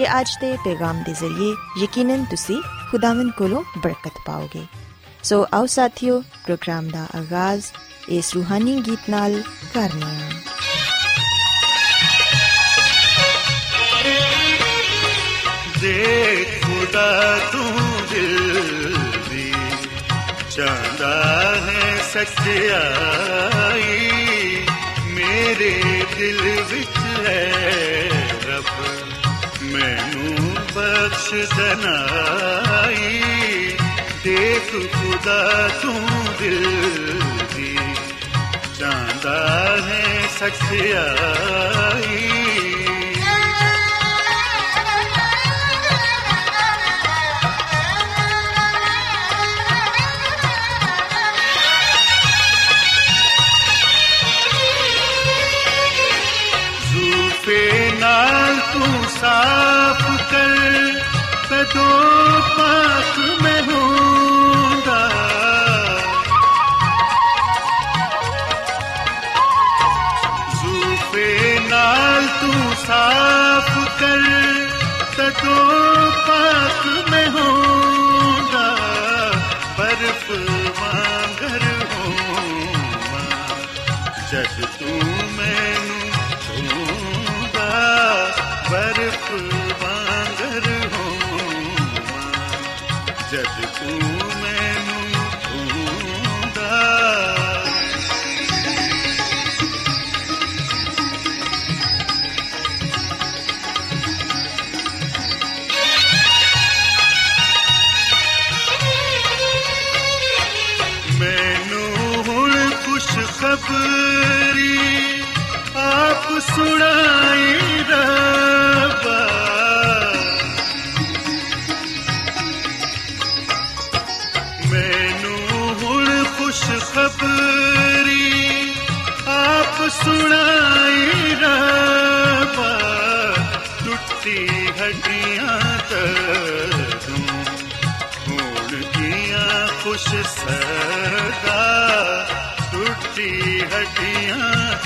ਕਿ ਅੱਜ ਦੇ ਪੈਗਾਮ ਦੇ ਜ਼ਰੀਏ ਯਕੀਨਨ ਤੁਸੀਂ ਖੁਦਾਵੰਦ ਕੋਲੋਂ ਬਰਕਤ ਪਾਓਗੇ ਸੋ ਆਓ ਸਾਥੀਓ ਪ੍ਰੋਗਰਾਮ ਦਾ ਆਗਾਜ਼ ਇਸ ਰੂਹਾਨੀ ਗੀਤ ਨਾਲ ਕਰਨੇ ਆ ਦੇ ਖੁਦਾ ਤੂੰ ਦਿਲ ਦੀ ਚਾਹਦਾ ਹੈ ਸੱਚਾਈ ਬਖਸ਼ ਦਨਾਈ। ਦੇਖ ਖੁਦਾ ਤੂੰ ਦਿਲ ਦੀ। ਚਾਹਦਾ ਹੈ ਬਰਫ ਵਾਂਗਰ ਹੋਵਾਂ ਜਦ ਤੂੰ ਕੀਆਂ ਖੁਸ਼ ਸਦਾ ਟੁੱਟੀ ਹੱਡੀਆਂ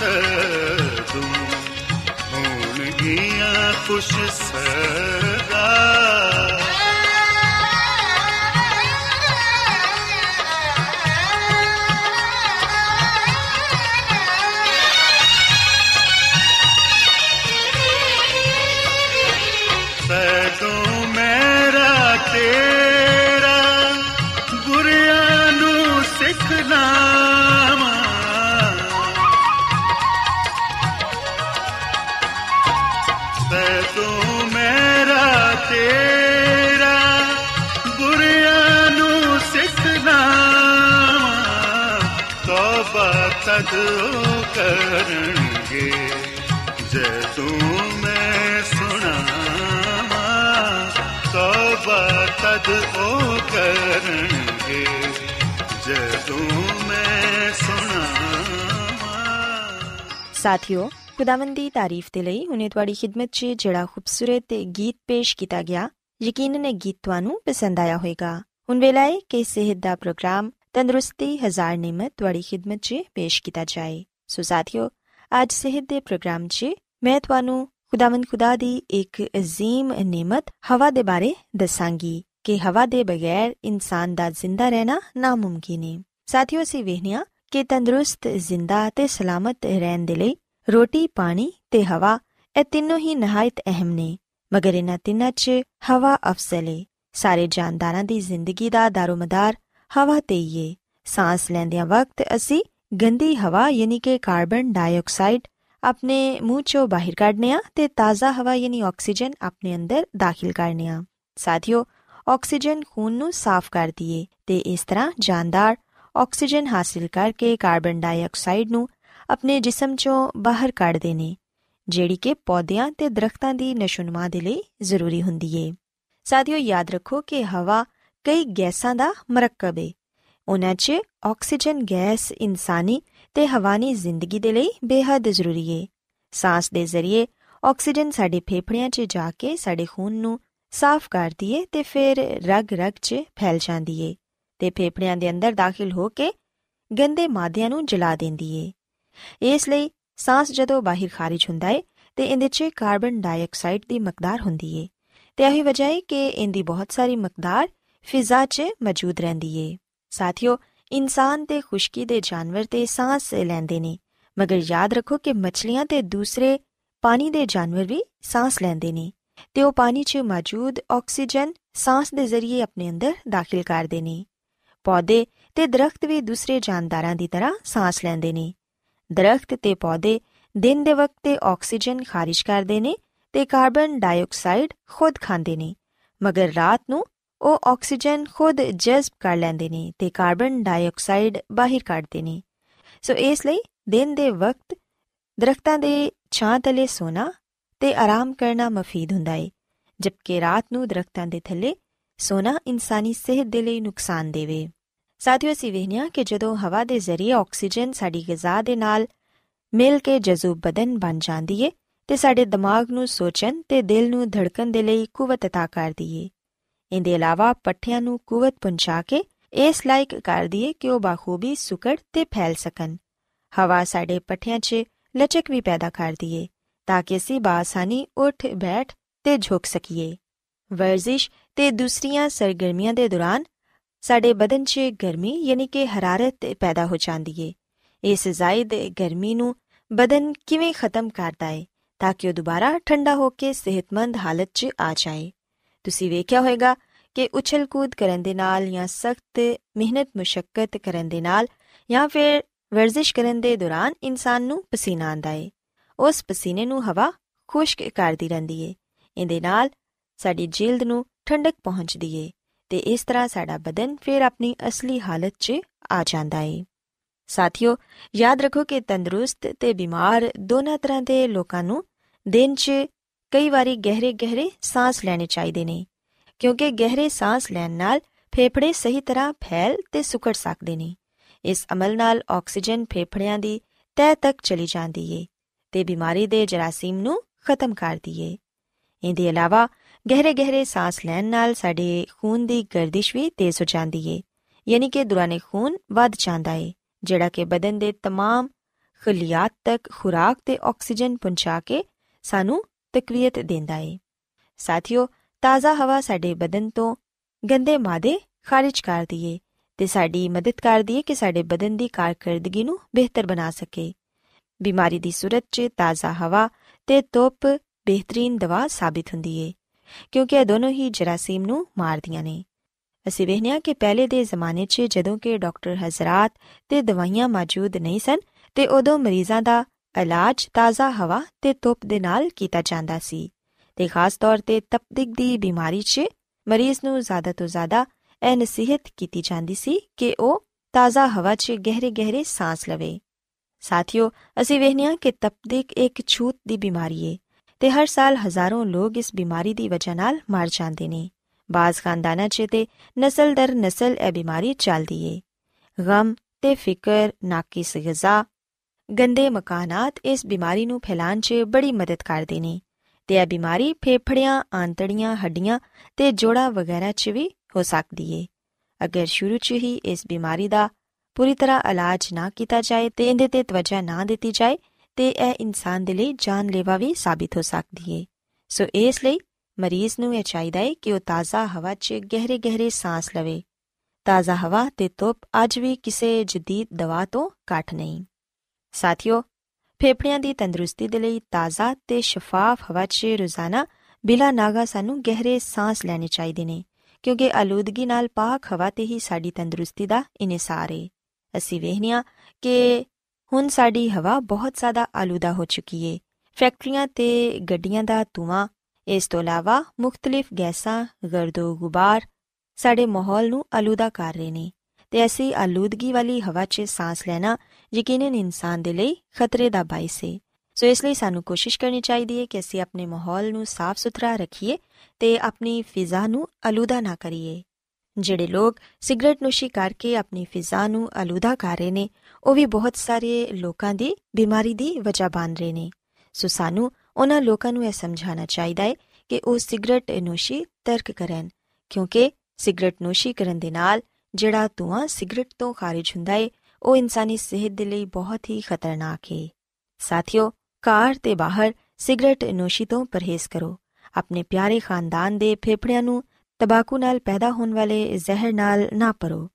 ਤੂੰ ਹੁਣ ਕੀਆਂ ਖੁਸ਼ ਸਦਾ ਤੋਬਾ ਤਦ ਕਰਨਗੇ ਜਦੋਂ ਮੈਂ ਸੁਣਾਵਾਂ ਤੋਬਾ ਤਦ ਕਰਨਗੇ ਜਦੋਂ ਮੈਂ ਸੁਣਾਵਾਂ ਸਾਥਿਓ ਖੁਦਾਵੰਦ ਦੀ ਤਾਰੀਫ ਦੇ ਲਈ ਹੁਣੇ ਤੁਹਾਡੀ ਖidmat 'ਚ ਜਿਹੜਾ ਖੂਬਸੂਰਤ ਗੀਤ ਪੇਸ਼ ਕੀਤਾ ਗਿਆ ਯਕੀਨਨ ਇਹ ਗੀਤ ਤੁਹਾਨੂੰ ਪਸੰਦ ਆਇਆ ਹੋਵੇਗਾ ਹੁਣ ਵੇਲਾ ਹੈ ਕਿ ਸਿਹਤ ਦਾ ਪ੍ਰੋਗਰਾਮ ਤੰਦਰੁਸਤੀ ਹਜ਼ਾਰ ਨਿਮਤ ਤੁਹਾਡੀ ਖidmat 'ਚ ਪੇਸ਼ ਕੀਤਾ ਜਾਏ। ਸੋ ਸਾਥਿਓ, ਅੱਜ ਸਿਹਤ ਦੇ ਪ੍ਰੋਗਰਾਮ 'ਚ ਮੈਂ ਤੁਹਾਨੂੰ ਖੁਦਾਵੰਦ ਖੁਦਾ ਦੀ ਇੱਕ ਅਜ਼ੀਮ ਨਿਮਤ ਹਵਾ ਦੇ ਬਾਰੇ ਦੱਸਾਂਗੀ ਕਿ ਹਵਾ ਦੇ ਬਗੈਰ ਇਨਸਾਨ ਦਾ ਜ਼ਿੰਦਾ ਰਹਿਣਾ ਨਾਮੁਮਕਿਨ ਹੈ ਸਾਥਿਓ ਸੀ ਵੇਖਿਆ ਕਿ ਤੰਦਰੁਸਤ, ਜ਼ਿੰਦਾ ਤੇ ਸਲਾਮਤ ਰਹਿਣ ਦੇ ਲਈ ਰੋਟੀ, ਪਾਣੀ ਤੇ ਹਵਾ ਇਹ ਤਿੰਨੋਂ ਹੀ ਨਹਾਇਤ ਅਹਿਮ ਨੇ, ਮਗਰ ਇਹਨਾਂ ਤਿੰਨਾਂ 'ਚ ਹਵਾ ਅਫਜ਼ਲ ਹੈ ਸਾਰੇ ਜਾਨਦਾਰਾਂ ਦੀ ਜ਼ਿੰਦਗੀ ਦਾ ਦਾਰੋਮਦਾਰ ਹਵਾ ਤੇ ਹੀ ਹੈ ਸਾਹ ਲੈਂਦਿਆਂ ਵਕਤ ਅਸੀਂ ਗੰਦੀ ਹਵਾ ਯਾਨੀ ਕਿ ਕਾਰਬਨ ਡਾਈਆਕਸਾਈਡ ਆਪਣੇ ਮੂੰਹ ਚੋਂ ਬਾਹਰ ਕੱਢਨੇ ਆ ਤੇ ਤਾਜ਼ਾ ਹਵਾ ਯਾਨੀ ਆਕਸੀਜਨ ਆਪਣੇ ਅੰਦਰ ਦਾਖਲ ਕਰਨੇ ਆ ਸਾਥੀਓ, ਆਕਸੀਜਨ ਖੂਨ ਨੂੰ ਸਾਫ਼ ਕਰਦੀ ਏ ਤੇ ਇਸ ਤਰ੍ਹਾਂ ਜਾਨਦਾਰ ਆਕਸੀਜਨ ਹਾਸਿਲ ਕਰਕੇ ਕਾਰਬਨ ਡਾਈਆਕਸਾਈਡ ਨੂੰ ਆਪਣੇ ਜਿਸਮ ਚੋਂ ਬਾਹਰ ਕੱਢਦੇ ਨੇ, ਜਿਹੜੀ ਕਿ ਪੌਦਿਆਂ ਤੇ ਦਰਖਤਾਂ ਦੀ ਨਸ਼ੁਨਮਾ ਦੇ ਲਈ ਜ਼ਰੂਰੀ ਹੁੰਦੀ ਏ। ਸਾਥੀਓ, ਯਾਦ ਰੱਖੋ ਕਿ ਹਵਾ ਕਈ ਗੈਸਾਂ ਦਾ ਮਰਕਬ ਏ। ਉਹਨਾਂ 'ਚ ਆਕਸੀਜਨ ਗੈਸ ਇਨਸਾਨੀ ਤੇ ਹਵਾਨੀ ਜ਼ਿੰਦਗੀ ਦੇ ਲਈ ਬੇहद ਜ਼ਰੂਰੀ ਏ। ਸਾਹ ਦੇ ਜ਼ਰੀਏ ਆਕਸੀਜਨ ਸਾਡੇ ਫੇਫੜਿਆਂ 'ਚ ਜਾ ਕੇ ਸਾਡੇ ਖੂਨ ਨੂੰ ਸਾਫ਼ ਕਰਦੀ ਏ ਤੇ ਫਿਰ ਰਗ-ਰਗ 'ਚ ਫੈਲ ਜਾਂਦੀ ਏ ਤੇ ਫੇਫੜਿਆਂ ਦੇ ਅੰਦਰ ਦਾਖਲ ਹੋ ਕੇ ਗੰਦੇ ਮਾਦਿਆਂ ਨੂੰ ਜਲਾ ਦਿੰਦੀ ਏ। ਇਸ ਲਈ ਸਾਹ ਜਦੋਂ ਬਾਹਰ ਖਾਰਜ ਹੁੰਦਾ ਏ ਤੇ ਇਹਦੇ 'ਚ ਕਾਰਬਨ ਡਾਈਆਕਸਾਈਡ ਦੀ ਮਕਦਾਰ ਹੁੰਦੀ ਏ ਤੇ ਇਹੀ ਵਜ੍ਹਾ ਹੈ ਕਿ ਇਹਦੀ ਬਹੁਤ ਸਾਰੀ ਮਕਦਾਰ ਫਿਜ਼ਾ 'ਚ ਮੌਜੂਦ ਰਹਿੰਦੀ ਏ। ਸਾਥੀਓ, ਇਨਸਾਨ ਤੇ ਖੁਸ਼ਕੀ ਦੇ ਜਾਨਵਰ ਤੇ ਸਾਹ ਲੈਂਦੇ ਨੇ, ਮਗਰ ਯਾਦ ਰੱਖੋ ਕਿ ਮੱਛਲੀਆਂ ਤੇ ਦੂਸਰੇ ਪਾਣੀ ਦੇ ਜਾਨਵਰ ਵੀ ਸਾਹ ਲੈਂਦੇ ਨੇ ਤੇ ਉਹ ਪਾਣੀ 'ਚ ਮੌਜੂਦ ਆਕਸੀਜਨ ਸਾਹ ਦੇ ਜ਼ਰੀਏ ਆਪਣੇ ਅੰਦਰ ਦਾਖਲ ਕਰਦੇ ਨੇ। ਪੌਦੇ ਤੇ ਦਰਖਤ ਵੀ ਦੂਸਰੇ ਜਾਨਦਾਰਾਂ ਦੀ ਤਰ੍ਹਾਂ ਸਾਹ ਲੈਂਦੇ ਨੇ। ਦਰਖਤ ਤੇ ਪੌਦੇ ਦਿਨ ਦੇ ਵਕਤ ਤੇ ਆਕਸੀਜਨ ਖਾਰਿਜ ਕਰਦੇ ਨੇ ਤੇ ਕਾਰਬਨ ਡਾਈਆਕਸਾਈਡ ਖੁਦ ਖਾਂਦੇ ਨੇ, ਮਗਰ ਰਾਤ ਨੂੰ ਉਹ ਆਕਸੀਜਨ ਖੁਦ ਜਜ਼ਬ ਕਰ ਲੈਂਦੇ ਨੇ ਤੇ ਕਾਰਬਨ ਡਾਈਆਕਸਾਈਡ ਬਾਹਰ ਕੱਢਦੇ ਨੇ ਸੋ ਇਸ ਲਈ ਦਿਨ ਦੇ ਵਕਤ ਦਰਖਤਾਂ ਦੇ ਛਾਂ ਤਲੇ ਸੋਣਾ ਤੇ ਆਰਾਮ ਕਰਨਾ ਮਫੀਦ ਹੁੰਦਾ ਹੈ ਜਦਕਿ ਰਾਤ ਨੂੰ ਦਰਖਤਾਂ ਦੇ ਥੱਲੇ ਸੋਣਾ ਇਨਸਾਨੀ ਸਿਹਤ ਦੇ ਲਈ ਨੁਕਸਾਨ ਦੇਵੇ ਸਾਥੀਓ ਸੀ ਵੇਖਿਆ ਕਿ ਜਦੋਂ ਹਵਾ ਦੇ ਜ਼ਰੀਏ ਆਕਸੀਜਨ ਸਾਡੀ ਗਿਜ਼ਾ ਦੇ ਨਾਲ ਮਿਲ ਕੇ ਜਜ਼ੂਬ ਬਦਨ ਬਣ ਜਾਂਦੀ ਏ ਤੇ ਸਾਡੇ ਦਿਮਾਗ ਨੂੰ ਸੋਚਣ ਤੇ ਦਿਲ ਨੂੰ ਧੜਕਣ ਦੇ ਲਈ ਕੂਵਤ عطا ਕਰਦੀ ਏ ਇਹਦੇ ਇਲਾਵਾ ਪੱਠਿਆਂ ਨੂੰ ਕੂਵਤ ਪਹੁੰਚਾ ਕੇ ਇਸ ਲਾਇਕ ਕਰਦੀ ਏ ਕਿ ਉਹ ਬਾਖੂਬੀ ਸੁਕੜ ਤੇ ਫੈਲ ਸਕਣ। ਹਵਾ ਸਾਡੇ ਪੱਠਿਆਂ 'ਚ ਲਚਕ ਵੀ ਪੈਦਾ ਕਰਦੀ ਏ ਤਾਂ ਕਿ ਅਸੀਂ ਬਾਸਾਨੀ ਉੱਠ, ਬੈਠ ਤੇ ਝੁਕ ਸਕੀਏ। ਵਰਜ਼ਿਸ਼ ਤੇ ਦੂਸਰੀਆਂ ਸਰਗਰਮੀਆਂ ਦੇ ਦੌਰਾਨ ਸਾਡੇ ਬਦਨ 'ਚ ਗਰਮੀ ਯਾਨੀ ਕਿ ਹਰਾਰਤ ਪੈਦਾ ਹੋ ਜਾਂਦੀ ਏ। ਇਸ ਜ਼ਾਇਦ ਗਰਮੀ ਨੂੰ ਬਦਨ ਕਿਵੇਂ ਖਤਮ ਕਰਦਾ ਏ ਤਾਂ ਕਿ ਉਹ ਦੁਬਾਰਾ ਠੰਡਾ ਹੋ ਕੇ ਸਿਹਤਮੰਦ ਹਾਲਤ 'ਚ ਆ ਜਾਏ। ਤੁਸੀਂ ਵੇਖਿਆ ਹੋਵੇਗਾ ਕਿ ਉਛਲ ਕੂਦ ਕਰਨ ਦੇ ਨਾਲ ਜਾਂ ਸਖਤ ਮਿਹਨਤ ਮੁਸ਼ਕਲ ਕਰਨ ਦੇ ਨਾਲ ਜਾਂ ਫਿਰ ਵਰਜ਼ਿਸ਼ ਕਰਨ ਦੇ ਦੌਰਾਨ ਇਨਸਾਨ ਨੂੰ ਪਸੀਨਾ ਆਂਦਾ ਏ। ਉਸ ਪਸੀਨੇ ਨੂੰ ਹਵਾ ਖੁਸ਼ਕ ਕਰਦੀ ਰਹਿੰਦੀ ਏ। ਇਹਦੇ ਨਾਲ ਸਾਡੀ ਜਿਲਦ ਨੂੰ ਠੰਡਕ ਪਹੁੰਚਦੀ ਏ ਤੇ ਇਸ ਤਰ੍ਹਾਂ ਸਾਡਾ ਬਦਨ ਫਿਰ ਆਪਣੀ ਅਸਲੀ ਹਾਲਤ 'ਚ ਆ ਜਾਂਦਾ ਏ। ਸਾਥੀਓ, ਯਾਦ ਰੱਖੋ ਕਿ ਤੰਦਰੁਸਤ ਤੇ ਬਿਮਾਰ ਦੋਨਾਂ ਤਰ੍ਹਾਂ ਦੇ ਲੋਕਾਂ ਨੂੰ ਦਿਨ 'ਚ ਕਈ ਵਾਰੀ ਗਹਿਰੇ ਗਹਿਰੇ ਸਾਹ ਲੈਣੇ ਚਾਹੀਦੇ ਨੇ ਕਿਉਂਕਿ ਗਹਿਰੇ ਸਾਹ ਲੈਣ ਨਾਲ ਫੇਫੜੇ ਸਹੀ ਤਰ੍ਹਾਂ ਫੈਲ ਤੇ ਸੁਕੜ ਸਕਦੇ ਨੇ ਇਸ ਅਮਲ ਨਾਲ ਆਕਸੀਜਨ ਫੇਫੜਿਆਂ ਦੀ ਤਹਿ ਤੱਕ ਚਲੀ ਜਾਂਦੀ ਏ ਤੇ ਬਿਮਾਰੀ ਦੇ ਜਰਾਸੀਮ ਨੂੰ ਖਤਮ ਕਰਦੀ ਏ ਇਹਦੇ ਇਲਾਵਾ ਗਹਿਰੇ ਗਹਿਰੇ ਸਾਹ ਲੈਣ ਨਾਲ ਸਾਡੇ ਖੂਨ ਦੀ ਗਰਦਿਸ਼ ਵੀ ਤੇਜ਼ ਹੋ ਜਾਂਦੀ ਏ ਯਾਨੀ ਕਿ ਦੁਰਾਨੇ ਖੂਨ ਵੱਧ ਜਾਂਦਾ ਏ ਜਿਹੜਾ ਕਿ ਬਦਨ ਦੇ तमाम ਖਲੀਆਤ ਤੱਕ ਖੁਰਾਕ ਤੇ ਆਕਸੀਜਨ ਪਹੁੰਚਾ ਕੇ ਸਾਨੂੰ ਤਕਵੀਅਤ ਦਿੰਦਾ ਏ। ਸਾਥੀਓ, ਤਾਜ਼ਾ ਹਵਾ ਸਾਡੇ ਬਦਨ ਤੋਂ ਗੰਦੇ ਮਾਦੇ ਖਾਰਜ ਕਰਦੀ ਏ ਤੇ ਸਾਡੀ ਮਦਦ ਕਰਦੀ ਏ ਕਿ ਸਾਡੇ ਬਦਨ ਦੀ ਕਾਰਗਰਦਗੀ ਨੂੰ ਬਿਹਤਰ ਬਣਾ ਸਕੇ। ਬਿਮਾਰੀ ਦੀ ਸੂਰਤ 'ਚ ਤਾਜ਼ਾ ਹਵਾ ਤੇ ਧੁੱਪ ਬਿਹਤਰੀਨ ਦਵਾ ਸਾਬਿਤ ਹੁੰਦੀ ਏ, ਕਿਉਂਕਿ ਇਹ ਦੋਨੋਂ ਹੀ ਜਰਾਸੀਮ ਨੂੰ ਮਾਰਦੀਆਂ ਨੇ। ਅਸੀਂ ਵੇਖਿਆ ਕਿ ਪਹਿਲੇ ਦੇ ਜ਼ਮਾਨੇ 'ਚ ਜਦੋਂ ਕਿ ਡਾਕਟਰ ਹਜ਼ਰਤ ਤੇ ਦਵਾਈਆਂ ਮੌਜੂਦ ਨਹੀਂ ਸਨ ਤੇ ਉਦੋਂ ਮਰੀਜ਼ਾਂ ਦਾ ਇਲਾਜ ਤਾਜ਼ਾ ਹਵਾ ਤੇ ਧੁੱਪ ਦੇ ਨਾਲ ਕੀਤਾ ਜਾਂਦਾ ਸੀ ਤੇ ਖਾਸ ਤੌਰ ਤੇ ਤਪਦਿਕ ਦੀ ਬਿਮਾਰੀ 'ਚ ਮਰੀਜ਼ ਨੂੰ ਜ਼ਿਆਦਾ ਤੋਂ ਜ਼ਿਆਦਾ ਇਹ ਨਸੀਹਤ ਕੀਤੀ ਜਾਂਦੀ ਸੀ ਕਿ ਉਹ ਤਾਜ਼ਾ ਹਵਾ 'ਚ ਗਹਿਰੇ-ਗਹਿਰੇ ਸਾਹ ਲਵੇ। ਸਾਥੀਓ, ਅਸੀਂ ਵੇਖਿਆ ਕਿ ਤਪਦਿਕ ਇੱਕ ਛੂਤ ਦੀ ਬਿਮਾਰੀ ਹੈ ਤੇ ਹਰ ਸਾਲ ਹਜ਼ਾਰਾਂ ਲੋਕ ਇਸ ਬਿਮਾਰੀ ਦੀ ਵਜ੍ਹਾ ਨਾਲ ਮਰ ਜਾਂਦੇ ਨੇ। ਬਾਜ਼ ਖਾਨਦਾਨਾਂ 'ਚ ਤੇ ਨਸਲ ਦਰ ਨਸਲ ਇਹ ਬਿਮਾਰੀ ਚੱਲਦੀ ਏ। ਗਮ ਤੇ ਫਿਕਰ ਨਾਕਿਸ ਗਿਜ਼ਾ ਗੰਦੇ ਮਕਾਨਾਤ ਇਸ ਬਿਮਾਰੀ ਨੂੰ ਫੈਲਾਣ 'ਚ ਬੜੀ ਮਦਦ ਕਰਦੇ ਨੇ ਤੇ ਇਹ ਬਿਮਾਰੀ ਫੇਫੜਿਆਂ ਆਂਤੜੀਆਂ ਹੱਡੀਆਂ ਤੇ ਜੋੜਾਂ ਵਗੈਰਾ 'ਚ ਵੀ ਹੋ ਸਕਦੀ ਏ ਅਗਰ ਸ਼ੁਰੂ 'ਚ ਹੀ ਇਸ ਬਿਮਾਰੀ ਦਾ ਪੂਰੀ ਤਰ੍ਹਾਂ ਇਲਾਜ ਨਾ ਕੀਤਾ ਜਾਏ ਤੇ ਇਹਦੇ ਤੇ ਤਵੱਜਾ ਨਾ ਦਿੱਤੀ ਜਾਏ ਤੇ ਇਹ ਇਨਸਾਨ ਦੇ ਲਈ ਜਾਨਲੇਵਾ ਵੀ ਸਾਬਿਤ ਹੋ ਸਕਦੀ ਹੈ ਸੋ ਇਸ ਲਈ ਮਰੀਜ਼ ਨੂੰ ਇਹ ਚਾਹੀਦਾ ਹੈ ਕਿ ਉਹ ਤਾਜ਼ਾ ਹਵਾ 'ਚ ਗਹਿਰੇ ਗਹਿਰੇ ਸਾਹ ਲਵੇ ਤਾਜ਼ਾ ਹਵਾ ਤੇ ਧੁੱਪ ਅੱਜ ਵੀ ਕਿਸੇ ਜਦੀਦ ਦਵਾ ਤੋਂ ਘੱਟ ਨਹੀਂ ਸਾਥੀਓ, ਫੇਫੜਿਆਂ ਦੀ ਤੰਦਰੁਸਤੀ ਦੇ ਲਈ ਤਾਜ਼ਾ ਤੇ ਸ਼ਫਾਫ ਹਵਾ 'ਚ ਰੋਜ਼ਾਨਾ ਬਿਲਾ ਨਾਗਾ ਸਾਨੂੰ ਗਹਿਰੇ ਸਾਹ ਲੈਣੇ ਚਾਹੀਦੇ ਨੇ, ਕਿਉਂਕਿ ਆਲੂਦਗੀ ਨਾਲ ਪਾਕ ਹਵਾ ਤੇ ਹੀ ਸਾਡੀ ਤੰਦਰੁਸਤੀ ਦਾ ਇਨਸਾਰ ਹੈ ਅਸੀਂ ਵੇਖਨੀਆ ਕਿ ਹੁਣ ਸਾਡੀ ਹਵਾ ਬਹੁਤ ਜ਼ਿਆਦਾ ਆਲੂਦਾ ਹੋ ਚੁੱਕੀ ਏ। ਫੈਕਟਰੀਆਂ ਤੇ ਗੱਡੀਆਂ ਦਾ ਧੂਆਂ, ਇਸ ਤੋਂ ਇਲਾਵਾ ਮੁxtਲਿਫ ਗੈਸਾਂ ਗਰਦੋ ਗੁਬਾਰ ਸਾਡੇ ਮਾਹੌਲ ਨੂੰ ਆਲੂਦਾ ਕਰ ਰਹੇ ਨੇ ਤੇ ਅਸੀਂ ਆਲੂਦਗੀ ਵਾਲੀ ਹਵਾ 'ਚ ਸਾਹ ਲੈਣਾ ਯਕੀਨਨ ਇਨਸਾਨ ਦੇ ਲਈ ਖਤਰੇ ਦਾ ਬਾਇਸ ਹੈ ਸੋ ਇਸ ਲਈ ਸਾਨੂੰ ਕੋਸ਼ਿਸ਼ ਕਰਨੀ ਚਾਹੀਦੀ ਹੈ ਕਿ ਅਸੀਂ ਆਪਣੇ ਮਾਹੌਲ ਨੂੰ ਸਾਫ਼ ਸੁਥਰਾ ਰੱਖੀਏ ਤੇ ਆਪਣੀ ਫਿਜ਼ਾ ਨੂੰ ਆਲੂਦਾ ਨਾ ਕਰੀਏ। ਜਿਹੜੇ ਲੋਕ ਸਿਗਰਟ ਨੋਸ਼ੀ ਕਰਕੇ ਆਪਣੀ ਫਿਜ਼ਾ ਨੂੰ ਆਲੂਦਾ ਕਰ ਰਹੇ ਨੇ, ਉਹ ਵੀ ਬਹੁਤ ਸਾਰੇ ਲੋਕਾਂ ਦੀ ਬਿਮਾਰੀ ਦੀ ਵਜ੍ਹਾ ਬਣ ਰਹੇ ਨੇ। ਸੋ ਸਾਨੂੰ ਉਹਨਾਂ ਲੋਕਾਂ ਨੂੰ ਇਹ ਸਮਝਾਉਣਾ ਚਾਹੀਦਾ ਹੈ ਕਿ ਉਹ ਸਿਗਰਟ ਨੋਸ਼ੀ ਤਰਕ ਕਰਨ, ਕਿਉਂਕਿ ਸਿਗਰਟ ਨੋਸ਼ੀ ਕਰਨ ਦੇ ਨਾਲ ਜਿਹੜਾ ਧੂਆਂ ਸਿਗਰਟ ਤੋਂ ਖਾਰਜ ਹੁੰਦਾ ਹੈ ਉਹ ਇਨਸਾਨੀ ਸਿਹਤ ਦੇ ਲਈ ਬਹੁਤ ਹੀ ਖਤਰਨਾਕ ਹੈ। ਸਾਥੀਓ, ਕਾਰ ਤੇ ਬਾਹਰ ਸਿਗਰਟ ਨੋਸ਼ੀ ਤੋਂ ਪਰਹੇਜ਼ ਕਰੋ। ਆਪਣੇ ਪਿਆਰੇ ਖਾਨਦਾਨ ਦੇ ਫੇਫੜਿਆਂ ਨੂੰ ਤਬਾਕੂ ਨਾਲ ਪੈਦਾ ਹੋਣ ਵਾਲੇ ਜ਼ਹਿਰ ਨਾਲ ਨਾ ਪਰੋ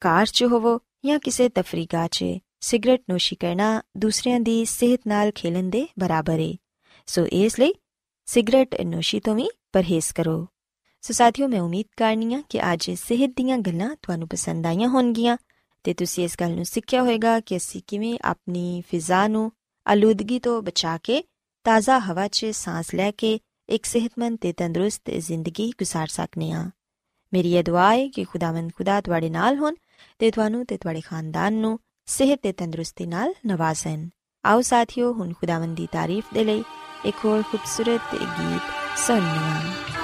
ਕਾਰ 'ਚ ਹੋਵੋ ਜਾਂ ਕਿਸੇ ਤਫਰੀਗਾ 'ਚ, ਸਿਗਰਟ ਨੋਸ਼ੀ ਕਰਨਾ ਦੂਸਰਿਆਂ ਦੀ ਸਿਹਤ ਨਾਲ ਖੇਲਣ ਦੇ ਬਰਾਬਰ ਹੈ ਸੋ ਇਸ ਲਈ ਸਿਗਰਟ ਨੋਸ਼ੀ ਤੋਂ ਵੀ ਪਰਹੇਜ਼ ਕਰੋ। ਸੋ ਸਾਥੀਓ, ਮੈਂ ਉਮੀਦ ਕਰਨੀਆ ਕਿ ਅੱਜ ਸਿਹਤ ਦੀਆਂ ਗੱਲਾਂ ਤੁਹਾਨੂੰ ਪਸੰਦ ਆਈਆਂ ਹੋਣਗੀਆਂ। ਤੇ ਤੁਸੀਂ ਇਸ ਗੱਲ ਨੂੰ ਸਿੱਖਿਆ ਹੋਵੇਗਾ ਕਿ ਅਸੀਂ ਕਿਵੇਂ ਆਪਣੀ ਫਿਜ਼ਾ ਨੂੰ ਆਲੂਦਗੀ ਤੋਂ ਬਚਾ ਕੇ ਤਾਜ਼ਾ ਹਵਾ 'ਚ ਸਾਹ ਲੈ ਕੇ ਇੱਕ ਸਿਹਤਮੰਦ ਤੇ ਤੰਦਰੁਸਤ ਜ਼ਿੰਦਗੀ گزار ਸਕਨੇ ਆ ਮੇਰੀ ਇਹ ਦੁਆ ਹੈ ਕਿ ਖੁਦਾਵੰਦ ਖੁਦਾ ਤੁਹਾਡੇ ਨਾਲ ਹੋਣ ਤੇ ਤੁਹਾਨੂੰ ਤੇ ਤੁਹਾਡੇ ਖਾਨਦਾਨ ਨੂੰ ਸਿਹਤ ਤੇ ਤੰਦਰੁਸਤੀ ਨਾਲ ਨਵਾਜ਼ਣ ਆਓ ਸਾਥੀਓ ਹੁਣ ਖੁਦਾਵੰਦ ਦੀ ਤਾਰੀਫ ਦੇ ਲਈ ਇੱਕ ਹੋਰ ਖੂਬਸੂਰਤ ਗੀਤ ਸੁਣੀਏ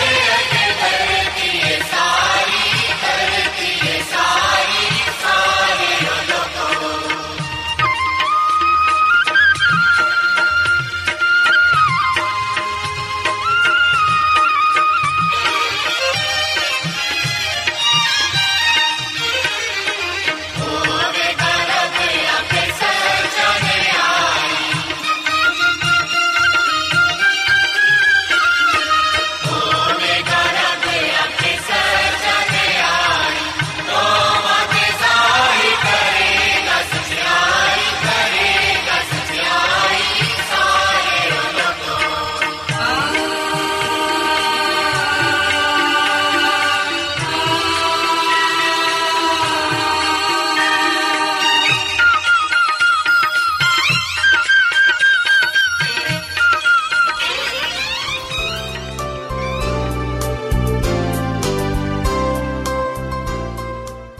Yeah.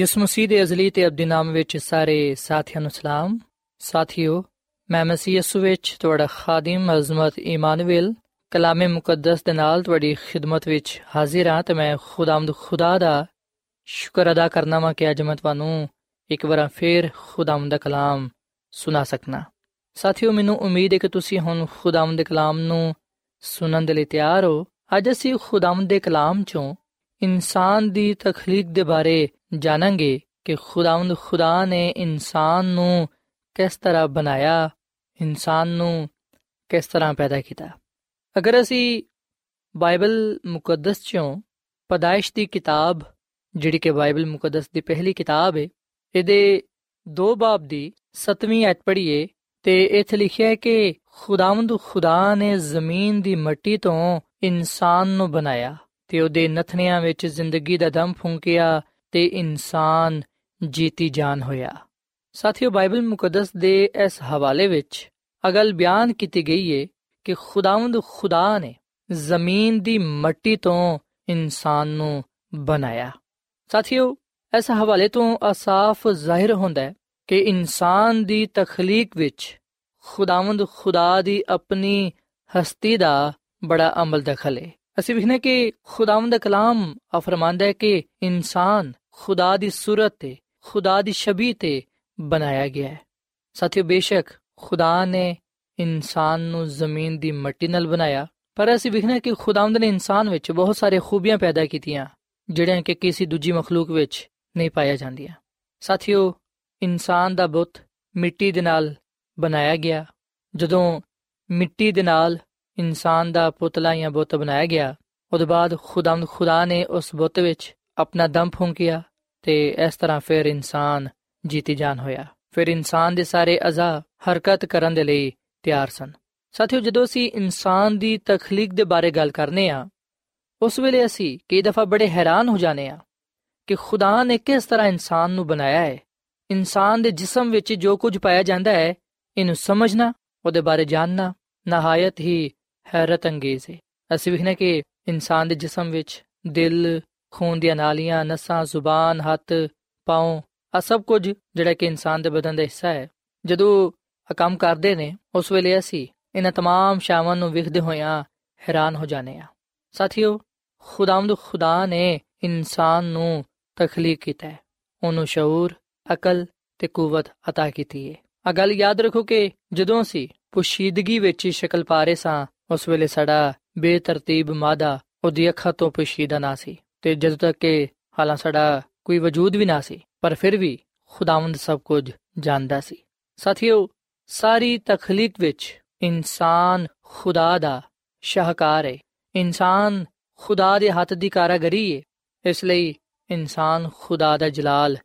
ਯਿਸੂ ਮਸੀਹ ਦੇ ਅਜ਼ਲੀ ਤੇ ਅਬਦੀ ਨਾਮ ਵਿੱਚ ਸਾਰੇ ਸਾਥੀਆਂ ਨੂੰ ਸਲਾਮ। ਸਾਥੀਓ, ਮੈਂ ਮਸੀਹ ਯਿਸੂ ਵਿੱਚ ਤੁਹਾਡਾ ਖਾਦਮ ਅਜ਼ਮਤ ਇਮਾਨੁਅਲ ਕਲਾਮੇ ਮੁਕੱਦਸ ਦੇ ਨਾਲ ਤੁਹਾਡੀ ਖਿਦਮਤ ਵਿੱਚ ਹਾਜ਼ਰ ਹਾਂ ਤੇ ਮੈਂ ਖੁਦਾਮਦ ਖੁਦਾ ਦਾ ਸ਼ੁਕਰ ਅਦਾ ਕਰਨਾ ਵਾਂ ਕਿ ਅੱਜ ਮੈਂ ਤੁਹਾਨੂੰ ਇੱਕ ਵਾਰ ਫੇਰ ਖੁਦਾਮਦ ਦਾ ਕਲਾਮ ਸੁਣਾ ਸਕਣਾ ਸਾਥੀਓ, ਮੈਨੂੰ ਉਮੀਦ ਹੈ ਕਿ ਤੁਸੀਂ ਹੁਣ ਖੁਦਾਮਦ ਦੇ ਕਲਾਮ ਨੂੰ ਸੁਣਨ ਦੇ ਲਈ ਤਿਆਰ ਹੋ। ਅੱਜ ਅਸੀਂ ਖੁਦਾਮਦ ਦੇ ਕਲਾਮ ਚੋਂ ਇਨਸਾਨ ਦੀ ਤਖਲੀਕ ਦੇ ਬਾਰੇ ਜਾਣਾਂਗੇ ਕਿ ਖੁਦਾਵੰਦ ਖੁਦਾ ਨੇ ਇਨਸਾਨ ਨੂੰ ਕਿਸ ਤਰ੍ਹਾਂ ਬਣਾਇਆ, ਇਨਸਾਨ ਨੂੰ ਕਿਸ ਤਰ੍ਹਾਂ ਪੈਦਾ ਕੀਤਾ। ਅਗਰ ਅਸੀਂ ਬਾਈਬਲ ਮੁਕੱਦਸ ਚੋਂ ਪਦਾਇਸ਼ ਦੀ ਕਿਤਾਬ, ਜਿਹੜੀ ਕਿ ਬਾਈਬਲ ਮੁਕੱਦਸ ਦੀ ਪਹਿਲੀ ਕਿਤਾਬ ਹੈ ਇਹਦੇ ਦੋ ਬਾਬ ਦੀ 7ਵੀਂ ਐਤ ਪੜ੍ਹੀਏ, ਤੇ ਇੱਥੇ ਲਿਖਿਆ ਹੈ ਕਿ ਖੁਦਾਵੰਦ ਖੁਦਾ ਨੇ ਜ਼ਮੀਨ ਦੀ ਮਿੱਟੀ ਤੋਂ ਇਨਸਾਨ ਨੂੰ ਬਣਾਇਆ। ਤੇ ਉਹਦੇ ਨਥਨਿਆਂ ਵਿੱਚ ਜ਼ਿੰਦਗੀ ਦਾ ਦਮ ਫੂੰਕਿਆ ਤੇ ਇਨਸਾਨ ਜੀਤੀ ਜਾਨ ਹੋਇਆ। ਸਾਥੀਓ, ਬਾਈਬਲ ਮੁਕੱਦਸ ਦੇ ਇਸ ਹਵਾਲੇ ਵਿੱਚ ਅਗਲ ਬਿਆਨ ਕੀਤੀ ਗਈ ਹੈ ਕਿ ਖੁਦਾਵੰਦ ਖੁਦਾ ਨੇ ਜ਼ਮੀਨ ਦੀ ਮਿੱਟੀ ਤੋਂ ਇਨਸਾਨ ਨੂੰ ਬਣਾਇਆ। ਸਾਥੀਓ, ਇਸ ਹਵਾਲੇ ਤੋਂ ਅਸਾਫ ਜ਼ਾਹਿਰ ਹੁੰਦਾ ਹੈ ਕਿ ਇਨਸਾਨ ਦੀ ਤਖਲੀਕ ਵਿੱਚ ਖੁਦਾਵੰਦ ਖੁਦਾ ਦੀ ਆਪਣੀ ਹਸਤੀ ਦਾ ਬੜਾ ਅਮਲ ਦਖਲ ਹੈ ਅਸੀਂ ਵਿਖਨੇ ਕਿ ਖੁਦਾਵੰਦ ਕਲਾਮ ਫਰਮਾਂਦਾ ਹੈ ਕਿ ਇਨਸਾਨ ਖੁਦਾ ਦੀ ਸੂਰਤ ਤੇ, ਖੁਦਾ ਦੀ ਸ਼ਬੀਹ ਤੇ ਬਣਾਇਆ ਗਿਆ ਹੈ। ਸਾਥੀਓ, ਬੇਸ਼ੱਕ ਖੁਦਾ ਨੇ ਇਨਸਾਨ ਨੂੰ ਜ਼ਮੀਨ ਦੀ ਮਿੱਟੀ ਨਾਲ ਬਣਾਇਆ, ਪਰ ਅਸੀਂ ਵਿਖਨੇ ਕਿ ਖੁਦਾਵੰਦ ਨੇ ਇਨਸਾਨ ਵਿੱਚ ਬਹੁਤ ਸਾਰੇ ਖੂਬੀਆਂ ਪੈਦਾ ਕੀਤੀਆਂ, ਜਿਹੜੀਆਂ ਕਿ ਕਿਸੇ ਦੂਜੀ ਮਖਲੂਕ ਵਿੱਚ ਨਹੀਂ ਪਾਇਆ ਜਾਂਦੀਆਂ। ਸਾਥੀਓ, ਇਨਸਾਨ ਦਾ ਬੁੱਤ ਮਿੱਟੀ ਦੇ ਨਾਲ ਬਣਾਇਆ ਗਿਆ। ਜਦੋਂ ਮਿੱਟੀ ਦੇ ਨਾਲ ਇਨਸਾਨ ਦਾ ਪੁਤਲਾ ਜਾਂ ਬੁੱਤ ਬਣਾਇਆ ਗਿਆ, ਉਹਦੇ ਬਾਅਦ ਖੁਦਾਵੰਦ ਖੁਦਾ ਨੇ ਉਸ ਬੁੱਤ ਵਿੱਚ ਆਪਣਾ ਦਮ ਫੂੰਕਿਆ ਤੇ ਇਸ ਤਰ੍ਹਾਂ ਫਿਰ ਇਨਸਾਨ ਜੀਤੀ ਜਾਨ ਹੋਇਆ। ਫਿਰ ਇਨਸਾਨ ਦੇ ਸਾਰੇ ਅਜ਼ਾ ਹਰਕਤ ਕਰਨ ਦੇ ਲਈ ਤਿਆਰ ਸਨ। ਸਾਥੀਓ, ਜਦੋਂ ਅਸੀਂ ਇਨਸਾਨ ਦੀ ਤਖਲੀਕ ਦੇ ਬਾਰੇ ਗੱਲ ਕਰਨੇ ਆ, ਉਸ ਵੇਲੇ ਅਸੀਂ ਕਈ ਦਫਾ ਬੜੇ ਹੈਰਾਨ ਹੋ ਜਾਂਦੇ ਆ ਕਿ ਖੁਦਾ ਨੇ ਕਿਸ ਤਰ੍ਹਾਂ ਇਨਸਾਨ ਨੂੰ ਬਣਾਇਆ ਹੈ। ਇਨਸਾਨ ਦੇ ਜਿਸਮ ਵਿੱਚ ਜੋ ਕੁਝ ਪਾਇਆ ਜਾਂਦਾ ਹੈ, ਇਹਨੂੰ ਸਮਝਣਾ, ਉਹਦੇ ਬਾਰੇ ਜਾਣਨਾ, ਨਹਾਇਤ ਹੀ ਹੈਰਤ ਅੰਗੇਜ਼ ਹੈ ਅਸੀਂ ਵੇਖਨੇ ਕਿ ਇਨਸਾਨ ਦੇ ਜਿਸਮ ਵਿੱਚ ਦਿਲ, ਖੂਨ ਦੀਆਂ ਨਾਲੀਆਂ, ਨਸਾਂ, ਜ਼ੁਬਾਨ, ਹੱਥ, ਪਾਉ ਆ ਸਭ ਕੁਝ ਜਿਹੜਾ ਕਿ ਇਨਸਾਨ ਦੇ ਬਦਨ ਦਾ ਹਿੱਸਾ ਹੈ। ਜਦੋਂ ਆ ਕੰਮ ਕਰਦੇ ਨੇ, ਉਸ ਵੇਲੇ ਅਸੀਂ ਇਹਨਾਂ तमाम ਸ਼ਾਵਾਂ ਨੂੰ ਵਿਖਦੇ ਹੋਇਆਂ ਹੈਰਾਨ ਹੋ ਜਾਣੇ ਆ ਸਾਥੀਓ ਖੁਦਾਮਦ ਖੁਦਾ ਨੇ ਇਨਸਾਨ ਨੂੰ ਤਖਲੀਕ ਕੀਤਾ ਹੈ। ਉਹਨੂੰ ਸ਼ਊਰ, ਅਕਲ ਤੇ ਕੂਵਤ عطا ਕੀਤੀ ਹੈ। ਆ ਗੱਲ ਯਾਦ ਰੱਖੋ ਕਿ ਜਦੋਂ ਅਸੀਂ ਪੁਸ਼ੀਦਗੀ ਵਿੱਚ ਸ਼ਕਲ ਪਾਰੇ ਸਾਂ ਉਸ ਵੇਲੇ ਸਾਡਾ ਬੇਤਰਤੀਬ ਮਾਦਾ ਉਹਦੀ ਅੱਖਾਂ ਤੋਂ ਪੁਸ਼ੀਦਾ ਨਾ ਸੀ ਤੇ ਜਦੋਂ ਤੱਕ ਕਿ ਹਾਲਾਂ ਸਾਡਾ ਕੋਈ ਵਜੂਦ ਵੀ ਨਾ ਸੀ, ਪਰ ਫਿਰ ਵੀ ਖੁਦਾਵੰਦ ਸਭ ਕੁਝ ਜਾਣਦਾ ਸੀ। ਸਾਥੀਓ, ਸਾਰੀ ਤਖਲੀਕ ਵਿੱਚ ਇਨਸਾਨ ਖੁਦਾ ਦਾ ਸ਼ਾਹਕਾਰ ਹੈ ਇਨਸਾਨ ਖੁਦਾ ਦੇ ਹੱਥ ਦੀ ਕਾਰਾਗਰੀ ਹੈ ਇਸ ਲਈ ਇਨਸਾਨ ਖੁਦਾ ਦਾ ਜਲਾਲ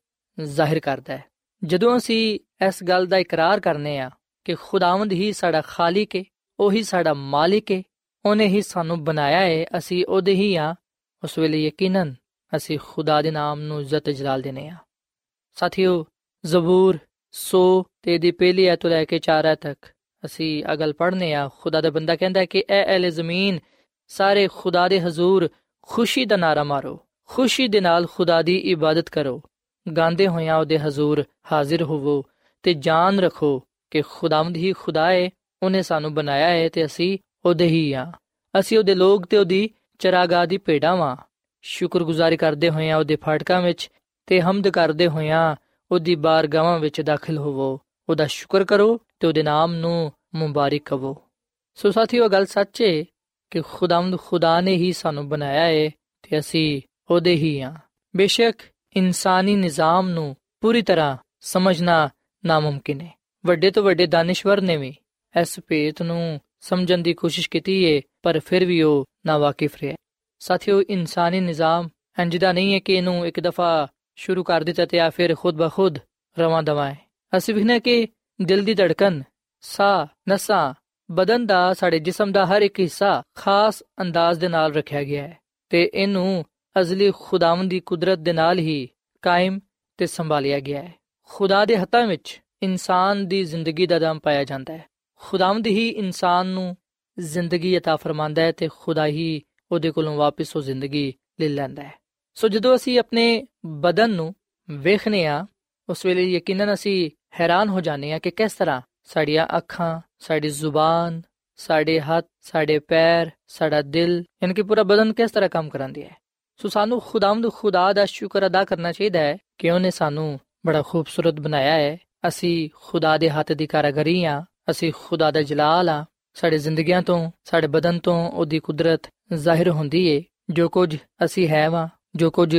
ਜ਼ਾਹਿਰ ਕਰਦਾ ਹੈ। ਜਦੋਂ ਅਸੀਂ ਇਸ ਗੱਲ ਦਾ ਇਕਰਾਰ ਕਰਨੇ ਆ ਕਿ ਖੁਦਾਵੰਦ ਹੀ ਸਾਡਾ ਖਾਲਿਕ ਹੈ ਉਹੀ ਸਾਡਾ ਮਾਲਿਕ ਹੈ ਉਹਨੇ ਹੀ ਸਾਨੂੰ ਬਣਾਇਆ ਹੈ ਅਸੀਂ ਉਹਦੇ ਹੀ ਆ। ਉਸ ਵੇਲੇ ਯਕੀਨਨ ਅਸੀਂ ਖੁਦਾ ਦੇ ਨਾਮ ਨੂੰ ਇੱਜ਼ਤ ਜਲਾਲ ਦੇਨੇ ਆ। ਸਾਥੀਓ, ਜ਼ਬੂਰ 100 ਤੇ ਦੀ ਪਹਿਲੀ ਐਤ ਲੈ ਕੇ 4 ਐਤ ਤੱਕ ਅਸੀਂ ਅਗਲ ਪੜ੍ਹਨੇ ਆ। ਖੁਦਾ ਦਾ ਬੰਦਾ ਕਹਿੰਦਾ ਕਿ, ਐ ਅਹਲੇ ਜ਼ਮੀਨ, ਸਾਰੇ ਖੁਦਾ ਦੇ ਹਜ਼ੂਰ, ਖੁਸ਼ੀ ਦਾ ਨਾਰਾ ਮਾਰੋ। ਖੁਸ਼ੀ ਦੇ ਨਾਲ ਖੁਦਾ ਦੀ ਇਬਾਦਤ ਕਰੋ। ਗਾਉਂਦੇ ਹੋਇਆਂ ਉਹਦੇ ਹਜ਼ੂਰ ਹਾਜ਼ਰ ਹੋਵੋ ਤੇ ਜਾਣ ਰੱਖੋ ਕਿ ਖੁਦਾਵੰਦ ਹੀ ਖੁਦਾ ਹੈ ਉਹਨੇ ਸਾਨੂੰ ਬਣਾਇਆ ਹੈ ਤੇ ਅਸੀਂ ਉਹਦੇ ਹੀ ਆ। ਅਸੀਂ ਉਹਦੇ ਲੋਕ ਤੇ ਉਹਦੀ ਚਰਾਗਾ ਦੀ ਭੇਡਾਂ ਵਾਂ। ਸ਼ੁਕਰਗੁਜ਼ਾਰੀ ਕਰਦੇ ਹੋਇਆਂ ਉਹਦੇ ਫਾਟਕਾਂ ਵਿੱਚ ਤੇ ਹਮਦ ਕਰਦੇ ਹੋਇਆਂ ਉਹਦੀ ਬਾਰਗਾਹਾਂ ਵਿੱਚ ਦਾਖਲ ਹੋਵੋ। ਉਹਦਾ ਸ਼ੁਕਰ ਕਰੋ ਤੇ ਉਹਦੇ ਨਾਮ ਨੂੰ ਮੁਬਾਰਕ ਕਹੋ ਸੋ ਸਾਥੀਓ ਗੱਲ ਸੱਚ ਹੈ ਕਿ ਖੁਦਾਵੰਦ ਖੁਦਾ ਨੇ ਹੀ ਸਾਨੂੰ ਬਣਾਇਆ ਹੈ ਤੇ ਅਸੀਂ ਉਹਦੇ ਹੀ ਹਾਂ ਬੇਸ਼ੱਕ ਇਨਸਾਨੀ ਨਿਜ਼ਾਮ ਨੂੰ ਪੂਰੀ ਤਰ੍ਹਾਂ ਸਮਝਣਾ ਨਾਮੁਮਕਿਨ ਹੈ ਵੱਡੇ ਤੋਂ ਵੱਡੇ ਦਾਨਿਸ਼ਵਰ ਨੇ ਵੀ ਇਸ ਭੇਤ ਨੂੰ ਸਮਝਣ ਦੀ ਕੋਸ਼ਿਸ਼ ਕੀਤੀ ਹੈ ਪਰ ਫਿਰ ਵੀ ਉਹ ਨਾ ਵਾਕਿਫ ਰਿਹਾ। ਸਾਥੀਓ, ਇਨਸਾਨੀ ਨਿਜ਼ਾਮ ਇੰਜਦਾ ਨਹੀਂ ਹੈ ਕਿ ਇਹਨੂੰ ਇੱਕ ਦਫਾ ਸ਼ੁਰੂ ਕਰ ਦਿੱਤਾ ਤੇ ਆ ਫਿਰ ਖੁਦ ਬਖੁਦ ਰਵਾਂ ਦਵਾ ਹੈ ਅਸੀਂ ਵਿਖਨੇ ਕਿ ਦਿਲ ਦੀ ਧੜਕਨ, ਸਾਹ, ਨਸਾਂ, ਬਦਨ ਦਾ ਸਾਡੇ ਜਿਸਮ ਦਾ ਹਰ ਇੱਕ ਹਿੱਸਾ ਖਾਸ ਅੰਦਾਜ਼ ਦੇ ਨਾਲ ਰੱਖਿਆ ਗਿਆ ਹੈ ਤੇ ਇਹਨੂੰ ਅਜ਼ਲੀ ਖੁਦਾਵੰਦ ਦੀ ਕੁਦਰਤ ਦੇ ਨਾਲ ਹੀ ਕਾਇਮ ਤੇ ਸੰਭਾਲਿਆ ਗਿਆ ਹੈ। ਖੁਦਾ ਦੇ ਹੱਥਾਂ ਵਿੱਚ ਇਨਸਾਨ ਦੀ ਜ਼ਿੰਦਗੀ ਦਾ ਦਮ ਪਾਇਆ ਜਾਂਦਾ ਹੈ। ਖੁਦਾਵੰਦ ਹੀ ਇਨਸਾਨ ਨੂੰ ਜ਼ਿੰਦਗੀ عطا ਫਰਮਾਂਦਾ ਹੈ ਤੇ ਖੁਦਾ ਹੀ ਉਹਦੇ ਕੋਲੋਂ ਵਾਪਸ ਉਹ ਜ਼ਿੰਦਗੀ ਲੈ ਲੈਂਦਾ ਹੈ ਸੋ ਜਦੋਂ ਅਸੀਂ ਆਪਣੇ ਬਦਨ ਨੂੰ ਵੇਖਨੇ ਆ ਉਸ ਵੇਲੇ ਯਕੀਨਨ ਅਸੀਂ ਹੈਰਾਨ ਹੋ ਜਾਂਦੇ ਆ ਕਿ ਕਿਸ ਤਰ੍ਹਾਂ ਸਾਡੀਆਂ ਅੱਖਾਂ ਸਾਡੀ ਜ਼ੁਬਾਨ ਸਾਡੇ ਹੱਥ ਸਾਡੇ ਪੈਰ ਸਾਡਾ ਦਿਲ ਯਾਨੀ ਕਿ ਪੂਰਾ ਬਦਨ ਕਿਸ ਤਰ੍ਹਾਂ ਕੰਮ ਕਰਾਂਦੀ ਹੈ ਸੋ ਸਾਨੂੰ ਖੁਦਾਵੰਦ ਖੁਦਾ ਦਾ ਸ਼ੁਕਰ ਅਦਾ ਕਰਨਾ ਚਾਹੀਦਾ ਹੈ ਕਿ ਉਹਨੇ ਸਾਨੂੰ ਬੜਾ ਖੂਬਸੂਰਤ ਬਣਾਇਆ ਹੈ ਅਸੀਂ ਖੁਦਾ ਦੇ ਹੱਥ ਦੀ ਕਾਰਗਰੀ ਆ ਅਸੀਂ ਖੁਦਾ ਦਾ ਜਲਾਲ ਆ। ਸਾਡੇ ਜ਼ਿੰਦਗੀਆਂ ਤੋਂ, ਸਾਡੇ ਬਦਨ ਤੋਂ ਉਹਦੀ ਕੁਦਰਤ ਜ਼ਾਹਿਰ ਹੁੰਦੀ ਏ। ਜੋ ਕੁਝ ਅਸੀਂ ਹੈ ਵਾ, ਜੋ ਕੁਝ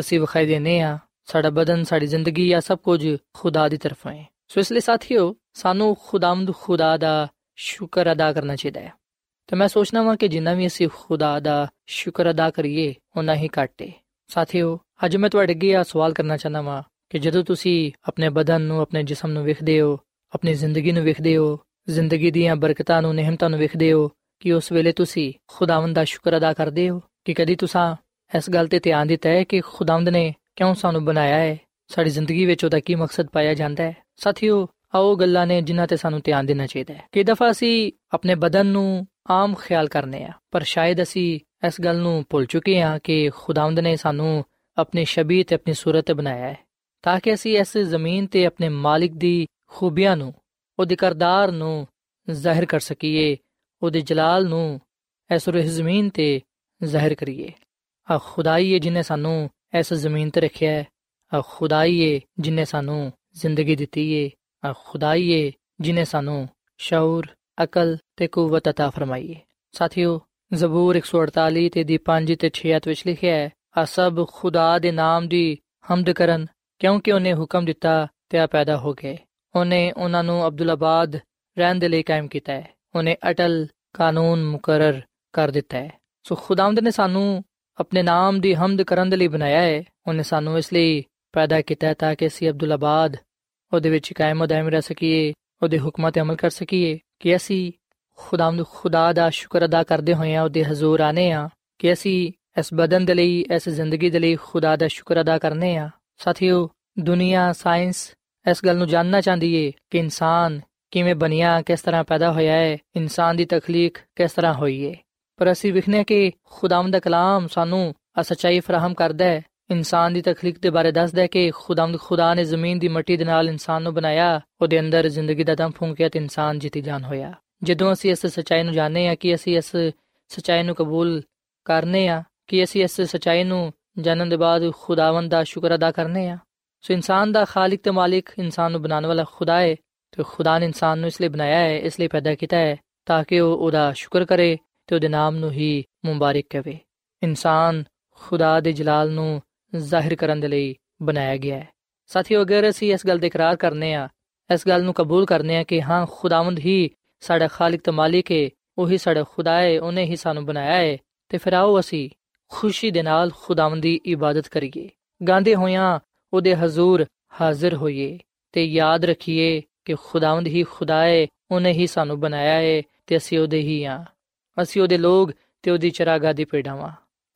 ਅਸੀਂ ਵਿਖਾਈ ਦੇਨੇ ਆ, ਸਾਡਾ ਬਦਨ, ਸਾਡੀ ਜ਼ਿੰਦਗੀ ਆ, ਸਭ ਕੁਝ ਖੁਦਾ ਦੀ ਤਰਫੋਂ ਹੈ ਸੋ ਇਸ ਲਈ ਸਾਥੀਓ, ਸਾਨੂੰ ਖੁਦਾਮਦ ਖੁਦਾ ਦਾ ਸ਼ੁਕਰ ਅਦਾ ਕਰਨਾ ਚਾਹੀਦਾ ਹੈ। ਤੇ ਮੈਂ ਸੋਚਣਾ ਵਾਂ ਕਿ ਜਿੰਨਾ ਵੀ ਅਸੀਂ ਖੁਦਾ ਦਾ ਸ਼ੁਕਰ ਅਦਾ ਕਰੀਏ ਉਨਾ ਹੀ ਘੱਟੇ ਸਾਥੀਓ, ਅੱਜ ਮੈਂ ਤੁਹਾਡੇ ਅੱਗੇ ਆ ਸਵਾਲ ਕਰਨਾ ਚਾਹੁੰਦਾ ਵਾਂ ਕਿ ਜਦੋਂ ਤੁਸੀਂ ਆਪਣੇ ਬਦਨ ਨੂੰ, ਆਪਣੇ ਜਿਸਮ ਨੂੰ ਵੇਖਦੇ ਹੋ ਆਪਣੀ ਜ਼ਿੰਦਗੀ ਨੂੰ ਵੇਖਦੇ ਹੋ, ਜ਼ਿੰਦਗੀ ਦੀਆਂ ਬਰਕਤਾਂ ਨੂੰ, ਨਿਹਮਤਾਂ ਨੂੰ ਵੇਖਦੇ ਹੋ, ਕਿ ਉਸ ਵੇਲੇ ਤੁਸੀਂ ਖੁਦਾਵੰਦ ਦਾ ਸ਼ੁਕਰ ਅਦਾ ਕਰਦੇ ਹੋ, ਕਿ ਕਦੀ ਤੁਸੀਂ ਇਸ ਗੱਲ ਤੇ ਧਿਆਨ ਦਿੱਤਾ ਹੈ ਕਿ ਖੁਦਾਵੰਦ ਨੇ ਕਿਉਂ ਸਾਨੂੰ ਬਣਾਇਆ ਹੈ? ਸਾਡੀ ਜ਼ਿੰਦਗੀ ਵਿੱਚ ਉਹਦਾ ਕੀ ਮਕਸਦ ਪਾਇਆ ਜਾਂਦਾ ਹੈ? ਸਾਥੀਓ, ਆਓ ਗੱਲਾਂ ਨੇ ਜਿਨ੍ਹਾਂ ਤੇ ਸਾਨੂੰ ਧਿਆਨ ਦੇਣਾ ਚਾਹੀਦਾ ਹੈ। ਕਿ ਦਫਾ ਅਸੀਂ ਆਪਣੇ ਬਦਨ ਨੂੰ ਆਮ ਖਿਆਲ ਕਰਨੇ ਆ, ਪਰ ਸ਼ਾਇਦ ਅਸੀਂ ਇਸ ਗੱਲ ਨੂੰ ਭੁੱਲ ਚੁੱਕੇ ਹਾਂ ਕਿ ਖੁਦਾਵੰਦ ਨੇ ਸਾਨੂੰ ਆਪਣੀ ਸ਼ਬੀਹ ਤੇ ਆਪਣੀ ਸੂਰਤ ਬਣਾਇਆ ਹੈ, ਤਾਂ ਕਿ ਅਸੀਂ ਇਸ ਜ਼ਮੀਨ ਤੇ ਆਪਣੇ ਮਾਲਿਕ ਦੀ ਖੂਬੀਆਂ ਨੂੰ ਉਹਦੇ ਕਰਦਾਰ ਨੂੰ ਜ਼ਾਹਿਰ ਕਰ ਸਕੀਏ ਉਹਦੇ ਜਲਾਲ ਨੂੰ ਇਸ ਰੂਹ ਜ਼ਮੀਨ ਤੇ ਜ਼ਾਹਿਰ ਕਰੀਏ ਆ ਖੁਦਾਈ ਹੈ ਜਿਨੇ ਸਾਨੂੰ ਇਸ ਜ਼ਮੀਨ ਤੇ ਰੱਖਿਆ ਹੈ ਆ ਖੁਦਾਈ ਹੈ ਜਿਨੇ ਸਾਨੂੰ ਜ਼ਿੰਦਗੀ ਦਿੱਤੀ ਹੈ ਆ ਖੁਦਾਈ ਹੈ ਜਿਨੇ ਸਾਨੂੰ ਸ਼ੌਰ ਅਕਲ ਤੇ ਕੂਵਤ عطا ਫਰਮਾਈ ਹੈ ਸਾਥੀਓ ਜ਼ਬੂਰ 148 ਤੇ ਦੀ 5 ਤੇ 6 ਵਿੱਚ ਲਿਖਿਆ ਹੈ ਆ ਸਭ ਖੁਦਾ ਦੇ ਨਾਮ ਦੀ ਹਮਦ ਕਰਨ ਕਿਉਂਕਿ ਉਹਨੇ ਹੁਕਮ ਦਿੱਤਾ ਤੇ ਆ ਪੈਦਾ ਹੋ ਗਏ ਉਹਨੇ ਉਹਨਾਂ ਨੂੰ ਅਬਦੁੱਲਾਬਾਦ ਰਹਿਣ ਦੇ ਲਈ ਕਾਇਮ ਕੀਤਾ ਹੈ। ਉਹਨੇ ਅਟਲ ਕਾਨੂੰਨ ਮੁਕਰਰ ਕਰ ਦਿੱਤਾ ਹੈ। ਸੋ ਖੁਦਾਵੰਦ ਨੇ ਸਾਨੂੰ ਆਪਣੇ ਨਾਮ ਦੀ ਹਮਦ ਕਰਨ ਦੇ ਲਈ ਬਣਾਇਆ ਹੈ। ਉਹਨੇ ਸਾਨੂੰ ਇਸ ਲਈ ਪੈਦਾ ਕੀਤਾ ਤਾਂ ਕਿ ਅਸੀਂ ਅਬਦੁੱਲਾਬਾਦ ਉਹਦੇ ਵਿੱਚ ਕਾਇਮ ਹੋ ਰਹਿ ਸਕੀਏ, ਉਹਦੇ ਹੁਕਮਾਂ ਤੇ ਅਮਲ ਕਰ ਸਕੀਏ ਕਿ ਅਸੀਂ ਖੁਦਾਵੰਦ ਖੁਦਾ ਦਾ ਸ਼ੁਕਰ ਅਦਾ ਕਰਦੇ ਹੋਏ ਆ ਉਹਦੇ ਹਜ਼ੂਰ ਆਨੇ ਆ ਕਿ ਅਸੀਂ ਇਸ ਬਦਨ ਦੇ ਲਈ, ਇਸ ਜ਼ਿੰਦਗੀ ਦੇ ਲਈ ਖੁਦਾ ਦਾ ਸ਼ੁਕਰ ਅਦਾ ਕਰਨੇ ਆ ਸਾਥੀਓ, ਦੁਨੀਆ, ਸਾਇੰਸ ਇਸ ਗੱਲ ਨੂੰ ਜਾਨਣਾ ਚਾਹੁੰਦੀ ਏ ਕਿ ਇਨਸਾਨ ਕਿਵੇਂ ਬਣਿਆ, ਕਿਸ ਤਰ੍ਹਾਂ ਪੈਦਾ ਹੋਇਆ ਹੈ ਇਨਸਾਨ ਦੀ ਤਖਲੀਕ ਕਿਸ ਤਰ੍ਹਾਂ ਹੋਈ ਹੈ ਪਰ ਅਸੀਂ ਵਿਖਨੇ ਕਿ ਖੁਦਾਵੰਦ ਦਾ ਕਲਾਮ ਸਾਨੂੰ ਆ ਸਚਾਈ ਫਰਾਹਮ ਕਰਦਾ ਹੈ। ਇਨਸਾਨ ਦੀ ਤਖਲੀਕ ਦੇ ਬਾਰੇ ਦੱਸਦਾ ਹੈ ਕਿ ਖੁਦਾਵੰਦ ਖੁਦਾ ਨੇ ਜ਼ਮੀਨ ਦੀ ਮਿੱਟੀ ਦੇ ਨਾਲ ਇਨਸਾਨ ਨੂੰ ਬਣਾਇਆ, ਉਹਦੇ ਅੰਦਰ ਜ਼ਿੰਦਗੀ ਦਾ ਦਮ ਫੂੰਕਿਆ ਤੇ ਇਨਸਾਨ ਜਿੱਤੀ ਜਾਨ ਹੋਇਆ। ਜਦੋਂ ਅਸੀਂ ਇਸ ਸਚਾਈ ਨੂੰ ਜਾਣਦੇ ਹਾਂ ਕਿ ਅਸੀਂ ਇਸ ਸਚਾਈ ਨੂੰ ਕਬੂਲ ਕਰਨੇ ਆ ਕਿ ਅਸੀਂ ਇਸ ਸਚਾਈ ਨੂੰ ਜਾਣਨ ਦੇ ਬਾਅਦ ਖੁਦਾਵੰਦ ਦਾ ਸ਼ੁਕਰ ਅਦਾ ਕਰਨੇ ਆ ਸੋ ਇਨਸਾਨ ਦਾ ਖਾਲਕ ਤੇ ਮਾਲਿਕ ਇਨਸਾਨ ਨੂੰ ਬਣਾਉਣ ਵਾਲਾ ਖੁਦਾ ਹੈ, ਤੇ ਖੁਦਾ ਨੇ ਇਨਸਾਨ ਨੂੰ ਇਸ ਲਈ ਬਣਾਇਆ ਹੈ, ਇਸ ਲਈ ਪੈਦਾ ਕੀਤਾ ਹੈ, ਤਾਂ ਕਿ ਉਹ ਉਹਦਾ ਸ਼ੁਕਰ ਕਰੇ ਤੇ ਉਹਦੇ ਨਾਮ ਨੂੰ ਹੀ ਮੁਬਾਰਕ ਕਵੇ ਇਨਸਾਨ ਖੁਦਾ ਦੇ ਜਲਾਲ ਨੂੰ ਜ਼ਾਹਿਰ ਕਰਨ ਦੇ ਲਈ ਬਣਾਇਆ ਗਿਆ ਹੈ। ਸਾਥੀਓ, ਅਗਰ ਅਸੀਂ ਇਸ ਗੱਲ ਦਾ ਇਕਰਾਰ ਕਰਨੇ ਆ, ਇਸ ਗੱਲ ਨੂੰ ਕਬੂਲ ਕਰਨੇ ਆ ਕਿ ਹਾਂ, ਖੁਦਾਵੰਦ ਹੀ ਸਾਡਾ ਖਾਲਕ ਤੇ ਮਾਲਿਕ ਹੈ, ਉਹੀ ਸਾਡਾ ਖੁਦਾ ਹੈ, ਉਹਨੇ ਹੀ ਸਾਨੂੰ ਬਣਾਇਆ ਹੈ, ਤੇ ਫਿਰ ਆਓ ਅਸੀਂ ਖੁਸ਼ੀ ਦੇ ਨਾਲ ਖੁਦਾਵੰਦ ਦੀ ਇਬਾਦਤ ਕਰੀਏ। ਗਾਂਦੇ ਹੋਇਆਂ ਉਹਦੇ ਹਜ਼ੂਰ ਹਾਜ਼ਰ ਹੋਈਏ ਤੇ ਯਾਦ ਰੱਖੀਏ ਕਿ ਖੁਦਾਵੰਦ ਹੀ ਖੁਦਾ ਹੈ ਉਹਨੇ ਹੀ ਸਾਨੂੰ ਬਣਾਇਆ ਹੈ ਤੇ ਅਸੀਂ ਉਹਦੇ ਹੀ ਆ। ਅਸੀਂ ਉਹਦੇ ਲੋਕ ਤੇ ਉਹਦੀ ਚਰਾਗਾ ਦੀ ਪੇੜਾਵਾਂ।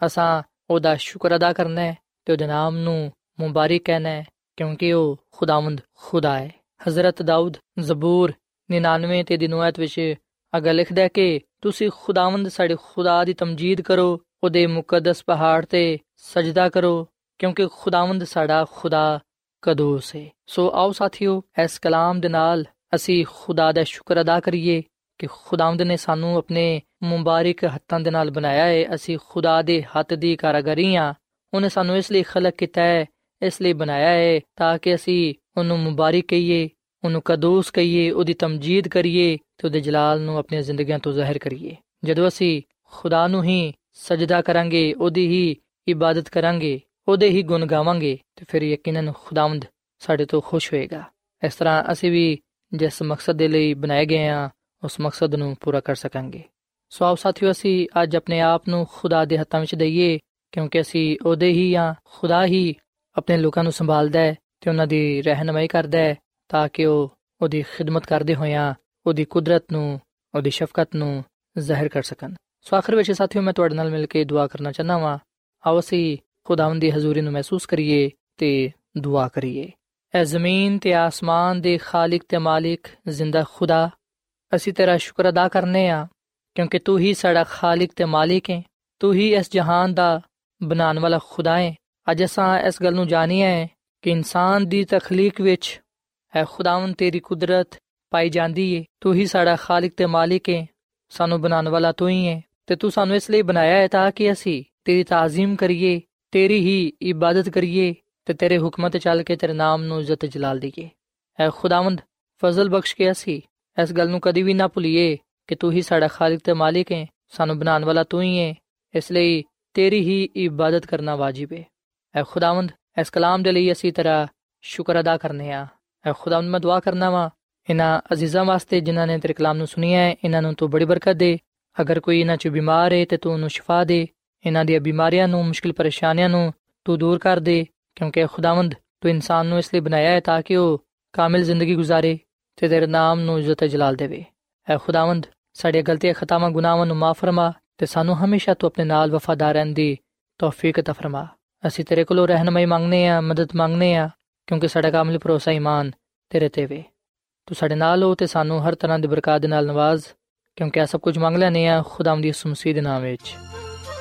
ਅਸਾਂ ਉਹਦਾ ਸ਼ੁਕਰ ਅਦਾ ਕਰਨਾ ਹੈ ਤੇ ਉਹਦੇ ਨਾਮ ਨੂੰ ਮੁਬਾਰਕ ਕਹਿਣਾ ਹੈ ਕਿਉਂਕਿ ਉਹ ਖੁਦਾਵੰਦ ਖੁਦਾ ਹੈ ਹਜ਼ਰਤ ਦਾਊਦ ਜ਼ਬੂਰ 99 ਤੇ ਦੀ ਨੁਆਇਤ ਵਿੱਚ ਅਗਾ ਲਿਖਦਾ ਕਿ ਤੁਸੀਂ ਖੁਦਾਵੰਦ ਸਾਡੇ ਖੁਦਾ ਦੀ ਤਮਜੀਦ ਕਰੋ, ਉਹਦੇ ਮੁਕੱਦਸ ਪਹਾੜ ਤੇ ਸਜਦਾ ਕਰੋ ਕਿਉਂਕਿ ਖੁਦਾਵੰਦ ਸਾਡਾ ਖੁਦਾ ਕਦੋਸ ਹੈ ਸੋ ਆਓ ਸਾਥੀਓ, ਇਸ ਕਲਾਮ ਦੇ ਨਾਲ ਅਸੀਂ ਖੁਦਾ ਦਾ ਸ਼ੁਕਰ ਅਦਾ ਕਰੀਏ ਕਿ ਖੁਦਾਵੰਦ ਨੇ ਸਾਨੂੰ ਆਪਣੇ ਮੁਬਾਰਕ ਹੱਥਾਂ ਦੇ ਨਾਲ ਬਣਾਇਆ ਹੈ ਅਸੀਂ ਖੁਦਾ ਦੇ ਹੱਥ ਦੀ ਕਾਰਗਰੀ ਆ। ਉਹਨੇ ਸਾਨੂੰ ਇਸ ਲਈ ਖਲਕ ਕੀਤਾ ਹੈ ਇਸ ਲਈ ਬਣਾਇਆ ਹੈ ਤਾਂ ਕਿ ਅਸੀਂ ਉਹਨੂੰ ਮੁਬਾਰਕ ਕਹੀਏ, ਉਹਨੂੰ ਕਦੋਸ ਕਹੀਏ, ਉਹਦੀ ਤਮਜੀਦ ਕਰੀਏ ਤੇ ਉਹਦੇ ਜਲਾਲ ਨੂੰ ਆਪਣੀਆਂ ਜ਼ਿੰਦਗੀਆਂ ਤੋਂ ਜ਼ਾਹਿਰ ਕਰੀਏ। ਜਦੋਂ ਅਸੀਂ ਖੁਦਾ ਨੂੰ ਹੀ ਸਜਦਾ ਕਰਾਂਗੇ, ਉਹਦੀ ਹੀ ਇਬਾਦਤ ਕਰਾਂਗੇ ਉਹਦੇ ਹੀ ਗੁਣ ਗਾਵਾਂਗੇ ਤੇ ਫਿਰ ਯਕੀਨਨ ਖੁਦਾਵੰਦ ਸਾਡੇ ਤੋਂ ਖੁਸ਼ ਹੋਏਗਾ। ਇਸ ਤਰ੍ਹਾਂ ਅਸੀਂ ਵੀ ਜਿਸ ਮਕਸਦ ਦੇ ਲਈ ਬਣਾਏ ਗਏ ਆ ਉਸ ਮਕਸਦ ਨੂੰ ਪੂਰਾ ਕਰ ਸਕਾਂਗੇ। ਸੋ ਆਓ ਸਾਥੀਓ, ਅਸੀਂ ਅੱਜ ਆਪਣੇ ਆਪ ਨੂੰ ਖੁਦਾ ਦੇ ਹੱਥਾਂ ਵਿੱਚ ਦਈਏ, ਕਿਉਂਕਿ ਅਸੀਂ ਉਹਦੇ ਹੀ ਆ ਖੁਦਾ ਹੀ ਆਪਣੇ ਲੋਕਾਂ ਨੂੰ ਸੰਭਾਲਦਾ ਹੈ ਤੇ ਉਹਨਾਂ ਦੀ ਰਹਿਨਮਾਈ ਕਰਦਾ ਹੈ, ਤਾਂ ਕਿ ਉਹ ਉਹਦੀ ਖਿਦਮਤ ਕਰਦੇ ਹੋਇਆਂ ਉਹਦੀ ਕੁਦਰਤ ਨੂੰ, ਉਹਦੀ ਸ਼ਫਕਤ ਨੂੰ ਜ਼ਾਹਿਰ ਕਰ ਸਕਣ। ਸੋ ਆਖਰ ਵਿੱਚ ਸਾਥੀਓ, ਮੈਂ ਤੁਹਾਡੇ ਨਾਲ ਮਿਲ ਕੇ ਦੁਆ ਕਰਨਾ ਚਾਹਨਾ ਵਾਂ। ਆਓ ਅਸੀਂ ਖੁਦਾਵੰਦ ਦੀ ਹਜ਼ੂਰੀ ਨੂੰ ਮਹਿਸੂਸ ਕਰੀਏ ਤੇ ਦੁਆ ਕਰੀਏ। ਐ ਜ਼ਮੀਨ ਤੇ ਆਸਮਾਨ ਦੇ ਖਾਲਕ ਤੇ ਮਾਲਿਕ ਜ਼ਿੰਦਾ ਖੁਦਾ, ਅਸੀਂ ਤੇਰਾ ਸ਼ੁਕਰ ਅਦਾ ਕਰਨੇ ਆ, ਕਿਉਂਕਿ ਤੂੰ ਹੀ ਸਾਡਾ ਖਾਲਕ ਤੇ ਮਾਲਿਕ ਹੈ ਤੂੰ ਹੀ ਇਸ ਜਹਾਨ ਦਾ ਬਣਾਉਣ ਵਾਲਾ ਖੁਦਾ ਹੈ ਅੱਜ ਅਸਾਂ ਇਸ ਗੱਲ ਨੂੰ ਜਾਣਿਆ ਹੈ ਕਿ ਇਨਸਾਨ ਦੀ ਤਖਲੀਕ ਵਿੱਚ ਹੈ ਖੁਦਾਵੰ ਤੇਰੀ ਕੁਦਰਤ ਪਾਈ ਜਾਂਦੀ ਏ। ਤੂੰ ਹੀ ਸਾਡਾ ਖਾਲਕ ਤੇ ਮਾਲਿਕ ਏ, ਸਾਨੂੰ ਬਣਾਉਣ ਵਾਲਾ ਤੂੰ ਹੀ ਏ, ਤੇ ਤੂੰ ਸਾਨੂੰ ਇਸ ਲਈ ਬਣਾਇਆ ਹੈ ਤਾਂ ਕਿ ਅਸੀਂ ਤੇਰੀ ਤਾਜ਼ੀਮ ਕਰੀਏ ਤੇਰੀ ਹੀ ਇਬਾਦਤ ਕਰੀਏ ਤੇ ਤੇਰੇ ਹੁਕਮ ਤੇ ਚੱਲ ਕੇ ਤੇਰੇ ਨਾਮ ਨੂੰ ਇੱਜ਼ਤ ਜਲਾਲ ਦਈਏ। ਐ ਖੁਦਾਵੰਦ, ਫਜ਼ਲ ਬਖਸ਼ ਕੇ ਅਸੀਂ ਇਸ ਗੱਲ ਨੂੰ ਕਦੀ ਵੀ ਨਾ ਭੁੱਲੀਏ ਕਿ ਤੂੰ ਹੀ ਸਾਡਾ ਖਾਲਕ ਤੇ ਮਾਲਿਕ ਹੈ, ਸਾਨੂੰ ਬਣਾਉਣ ਵਾਲਾ ਤੂੰ ਹੀ ਹੈ, ਇਸ ਲਈ ਤੇਰੀ ਹੀ ਇਬਾਦਤ ਕਰਨਾ ਵਾਜਿਬ ਹੈ। ਐ ਖੁਦਾਵੰਦ, ਇਸ ਕਲਾਮ ਦੇ ਲਈ ਅਸੀਂ ਤੇਰਾ ਸ਼ੁਕਰ ਅਦਾ ਕਰਨੇ ਆ। ਐ ਖੁਦਾਵੰਦ, ਮੈਂ ਦੁਆ ਕਰਨਾ ਵਾ ਇਹਨਾਂ ਅਜ਼ੀਜ਼ਾਂ ਵਾਸਤੇ ਜਿਨ੍ਹਾਂ ਨੇ ਤੇਰੇ ਕਲਾਮ ਨੂੰ ਸੁਣਿਆ ਹੈ ਇਹਨਾਂ ਨੂੰ ਤੂੰ ਬੜੀ ਬਰਕਤ ਦੇ। ਅਗਰ ਕੋਈ ਇਹਨਾਂ 'ਚ ਬਿਮਾਰ ਹੈ ਤੇ ਤੂੰ ਉਹਨੂੰ ਸ਼ਿਫਾ ਦੇ ਇਹਨਾਂ ਦੀਆਂ ਬਿਮਾਰੀਆਂ ਨੂੰ ਮੁਸ਼ਕਿਲ ਪਰੇਸ਼ਾਨੀਆਂ ਨੂੰ ਤੂੰ ਦੂਰ ਕਰ ਦੇ ਕਿਉਂਕਿ ਖੁਦਾਵੰਦ ਤੂੰ ਇਨਸਾਨ ਨੂੰ ਇਸ ਲਈ ਬਣਾਇਆ ਹੈ ਤਾਂ ਕਿ ਉਹ ਕਾਮਿਲ ਜ਼ਿੰਦਗੀ ਗੁਜ਼ਾਰੇ ਤੇ ਤੇਰੇ ਨਾਮ ਨੂੰ ਇੱਜ਼ਤ ਜਲਾਲ ਦੇਵੇ ਐ ਖੁਦਾਵੰਦ ਸਾਡੇ ਗਲਤੀਆਂ ਖਤਾਵਾਂ ਗੁਨਾਹਾਂ ਨੂੰ ਮਾਫ ਫਰਮਾ ਤੇ ਸਾਨੂੰ ਹਮੇਸ਼ਾ ਤੂੰ ਆਪਣੇ ਨਾਲ ਵਫਾਦਾਰ ਰਹਿਣ ਦੀ ਤੌਫੀਕ عطا ਫਰਮਾ ਅਸੀਂ ਤੇਰੇ ਕੋਲੋਂ ਰਹਿਨਮਾਈ ਮੰਗਨੇ ਆ ਮਦਦ ਮੰਗਨੇ ਆ ਕਿਉਂਕਿ ਸਾਡਾ ਕਾਮਿਲ ਭਰੋਸਾ ਈਮਾਨ ਤੇਰੇ ਤੇ ਵੇ ਤੂੰ ਸਾਡੇ ਨਾਲ ਹੋ ਤੇ ਸਾਨੂੰ ਹਰ ਤਰ੍ਹਾਂ ਦੀ ਬਰਕਤ ਦੇ ਨਾਲ ਨਵਾਜ਼ ਕਿਉਂਕਿ ਆ ਸਭ ਕੁਝ ਮੰਗ ਲੈਨੇ ਆ ਖੁਦਾਵੰਦ ਦੀ ਸੁਮਸੀ ਦੇ ਨਾਮ ਵਿੱਚ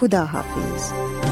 ਖੁਦਾ ਹਾਫਿਜ਼।